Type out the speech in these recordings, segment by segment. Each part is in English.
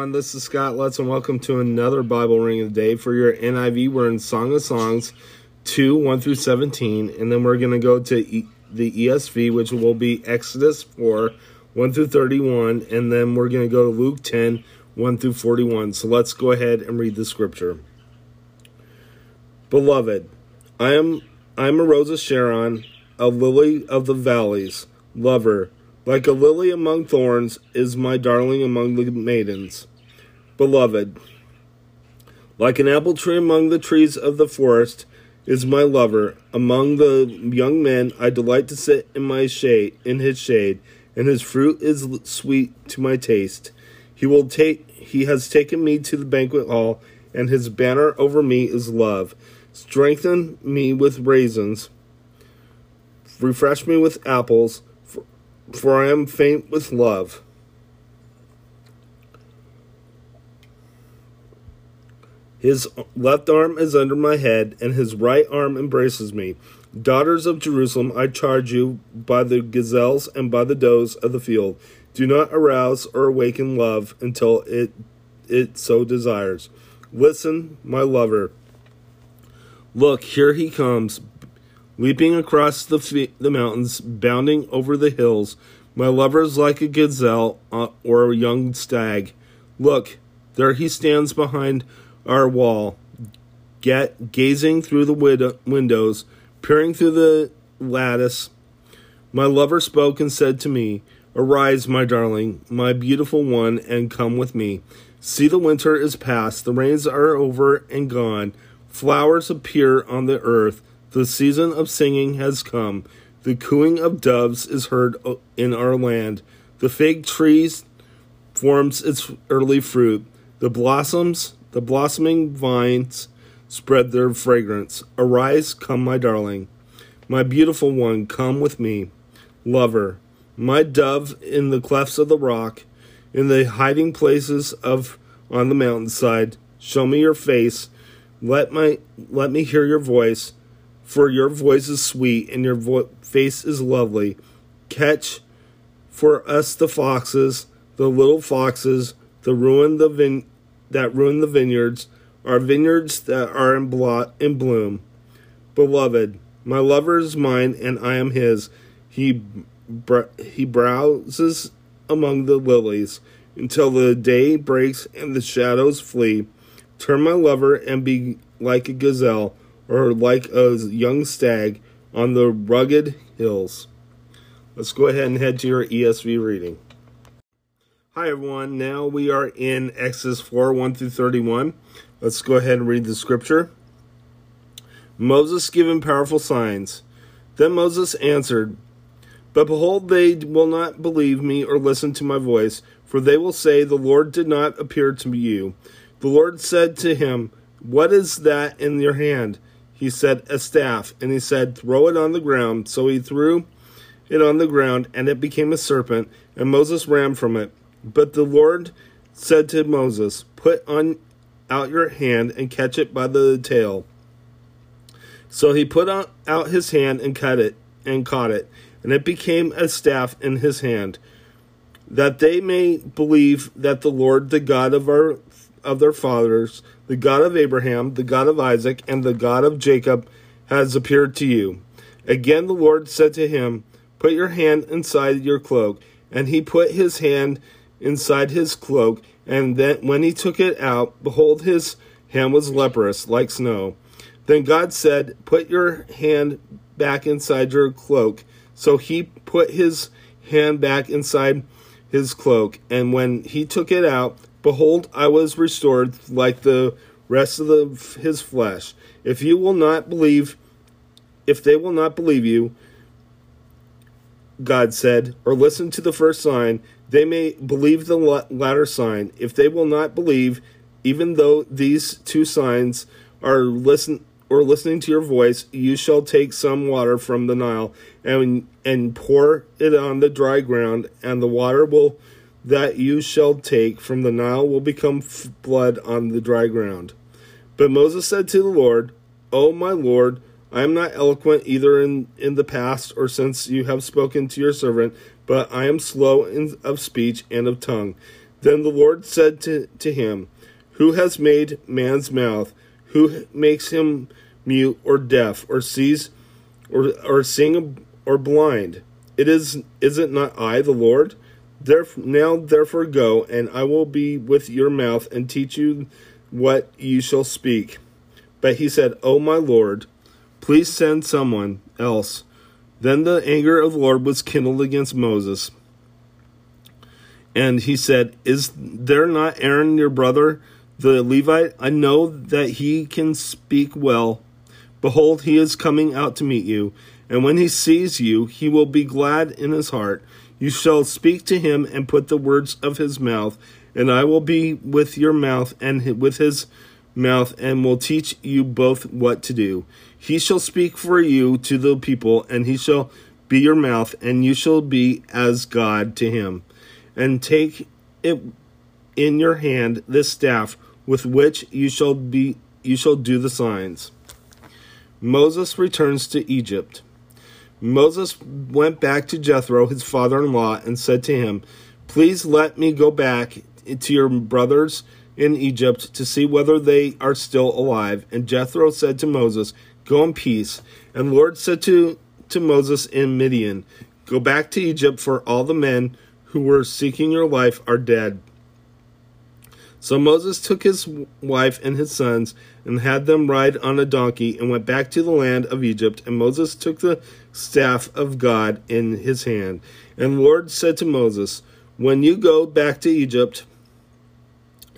Everyone, this is Scott Lutz and welcome to another Bible Ring of the Day. For your NIV, we're in Song of Songs 2, 1 through 17, and then we're going to go to e- the ESV, which will be Exodus 4, 1 through 31, and then we're going to go to Luke 10, 1 through 41. So let's go ahead and read the scripture. Beloved, I am I am a rose of Sharon, a lily of the valleys, lover like a lily among thorns is my darling among the maidens. Beloved, like an apple tree among the trees of the forest is my lover. Among the young men I delight to sit in my shade in his shade, and his fruit is sweet to my taste. He will take he has taken me to the banquet hall, and his banner over me is love. Strengthen me with raisins, refresh me with apples for I am faint with love. His left arm is under my head, and his right arm embraces me. Daughters of Jerusalem, I charge you by the gazelles and by the does of the field. Do not arouse or awaken love until it it so desires. Listen, my lover. Look, here he comes, leaping across the, f- the mountains, bounding over the hills. My lover is like a gazelle uh, or a young stag. Look, there he stands behind our wall, get, gazing through the wid- windows, peering through the lattice. My lover spoke and said to me, Arise, my darling, my beautiful one, and come with me. See, the winter is past, the rains are over and gone, flowers appear on the earth the season of singing has come. The cooing of doves is heard uh, in our land. The fig tree forms its early fruit. The blossoms, the blossoming vines spread their fragrance. Arise, come, my darling. My beautiful one, come with me. Lover, my dove in the clefts of the rock, in the hiding places of on the mountainside, show me your face. Let my let me hear your voice for your voice is sweet and your vo- face is lovely. Catch for us the foxes, the little foxes, the ruin the vin- that ruin the vineyards, are vineyards that are in, blot- in bloom. Beloved, my lover is mine and I am his. He br- he browses among the lilies until the day breaks and the shadows flee. Turn my lover and be like a gazelle or like a young stag on the rugged hills. Let's go ahead and head to your ESV reading. Hi, everyone. Now we are in Exodus 4 1 through 31. Let's go ahead and read the scripture. Moses given powerful signs. Then Moses answered, But behold, they will not believe me or listen to my voice, for they will say, The Lord did not appear to you. The Lord said to him, What is that in your hand? he said, A staff. And he said, Throw it on the ground. So he threw it on the ground, and it became a serpent, and Moses ran from it. But the Lord said to Moses, Put on out your hand and catch it by the tail. So he put out his hand and cut it and caught it, and it became a staff in his hand, that they may believe that the Lord, the God of our of their fathers, the God of Abraham, the God of Isaac, and the God of Jacob, has appeared to you. Again the Lord said to him, Put your hand inside your cloak. And he put his hand inside his cloak, and then when he took it out, behold, his hand was leprous, like snow. Then God said, Put your hand back inside your cloak. So he put his hand back inside his cloak, and when he took it out, Behold, I was restored like the rest of the, his flesh. If you will not believe, if they will not believe you, God said, or listen to the first sign, they may believe the latter sign. If they will not believe, even though these two signs are listen or listening to your voice, you shall take some water from the Nile and and pour it on the dry ground, and the water will that you shall take from the Nile will become blood on the dry ground. But Moses said to the Lord, O my Lord, I am not eloquent either in, in the past or since you have spoken to your servant, but I am slow in, of speech and of tongue. Then the Lord said to, to him, Who has made man's mouth? Who makes him mute or deaf or sees or, or sing or blind? It is is it not I, the Lord? Therefore, now therefore go, and I will be with your mouth and teach you what you shall speak. But he said, O my Lord, please send someone else. Then the anger of the Lord was kindled against Moses. And he said, Is there not Aaron your brother, the Levite? I know that he can speak well. Behold, he is coming out to meet you, and when he sees you, he will be glad in his heart. You shall speak to him and put the words of his mouth, and I will be with your mouth and with his mouth, and will teach you both what to do. He shall speak for you to the people, and he shall be your mouth, and you shall be as God to him. And take it in your hand this staff with which you shall be you shall do the signs. Moses returns to Egypt. Moses went back to Jethro, his father in law, and said to him, Please let me go back to your brothers in Egypt to see whether they are still alive. And Jethro said to Moses, Go in peace. And the Lord said to, to Moses in Midian, Go back to Egypt, for all the men who were seeking your life are dead. So Moses took his wife and his sons and had them ride on a donkey and went back to the land of Egypt. And Moses took the staff of God in his hand. And the Lord said to Moses, When you go back to Egypt,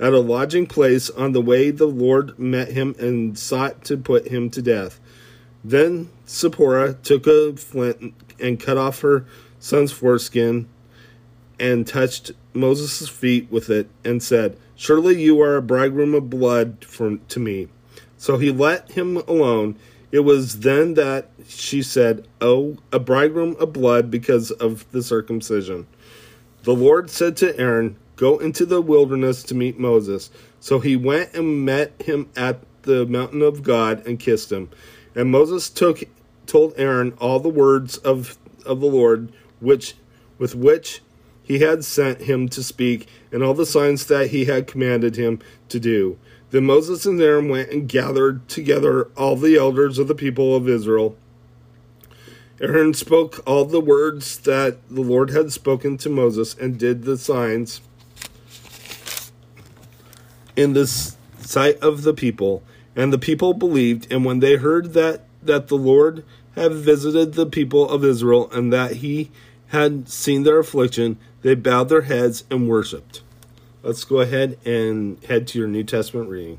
At a lodging place on the way, the Lord met him and sought to put him to death. Then Zipporah took a flint and cut off her son's foreskin and touched Moses' feet with it and said, Surely you are a bridegroom of blood for, to me. So he let him alone. It was then that she said, Oh, a bridegroom of blood because of the circumcision. The Lord said to Aaron, Go into the wilderness to meet Moses. So he went and met him at the mountain of God and kissed him. And Moses took told Aaron all the words of, of the Lord which with which he had sent him to speak, and all the signs that he had commanded him to do. Then Moses and Aaron went and gathered together all the elders of the people of Israel. Aaron spoke all the words that the Lord had spoken to Moses and did the signs in the sight of the people. And the people believed, and when they heard that, that the Lord had visited the people of Israel and that he had seen their affliction, they bowed their heads and worshiped. Let's go ahead and head to your New Testament reading.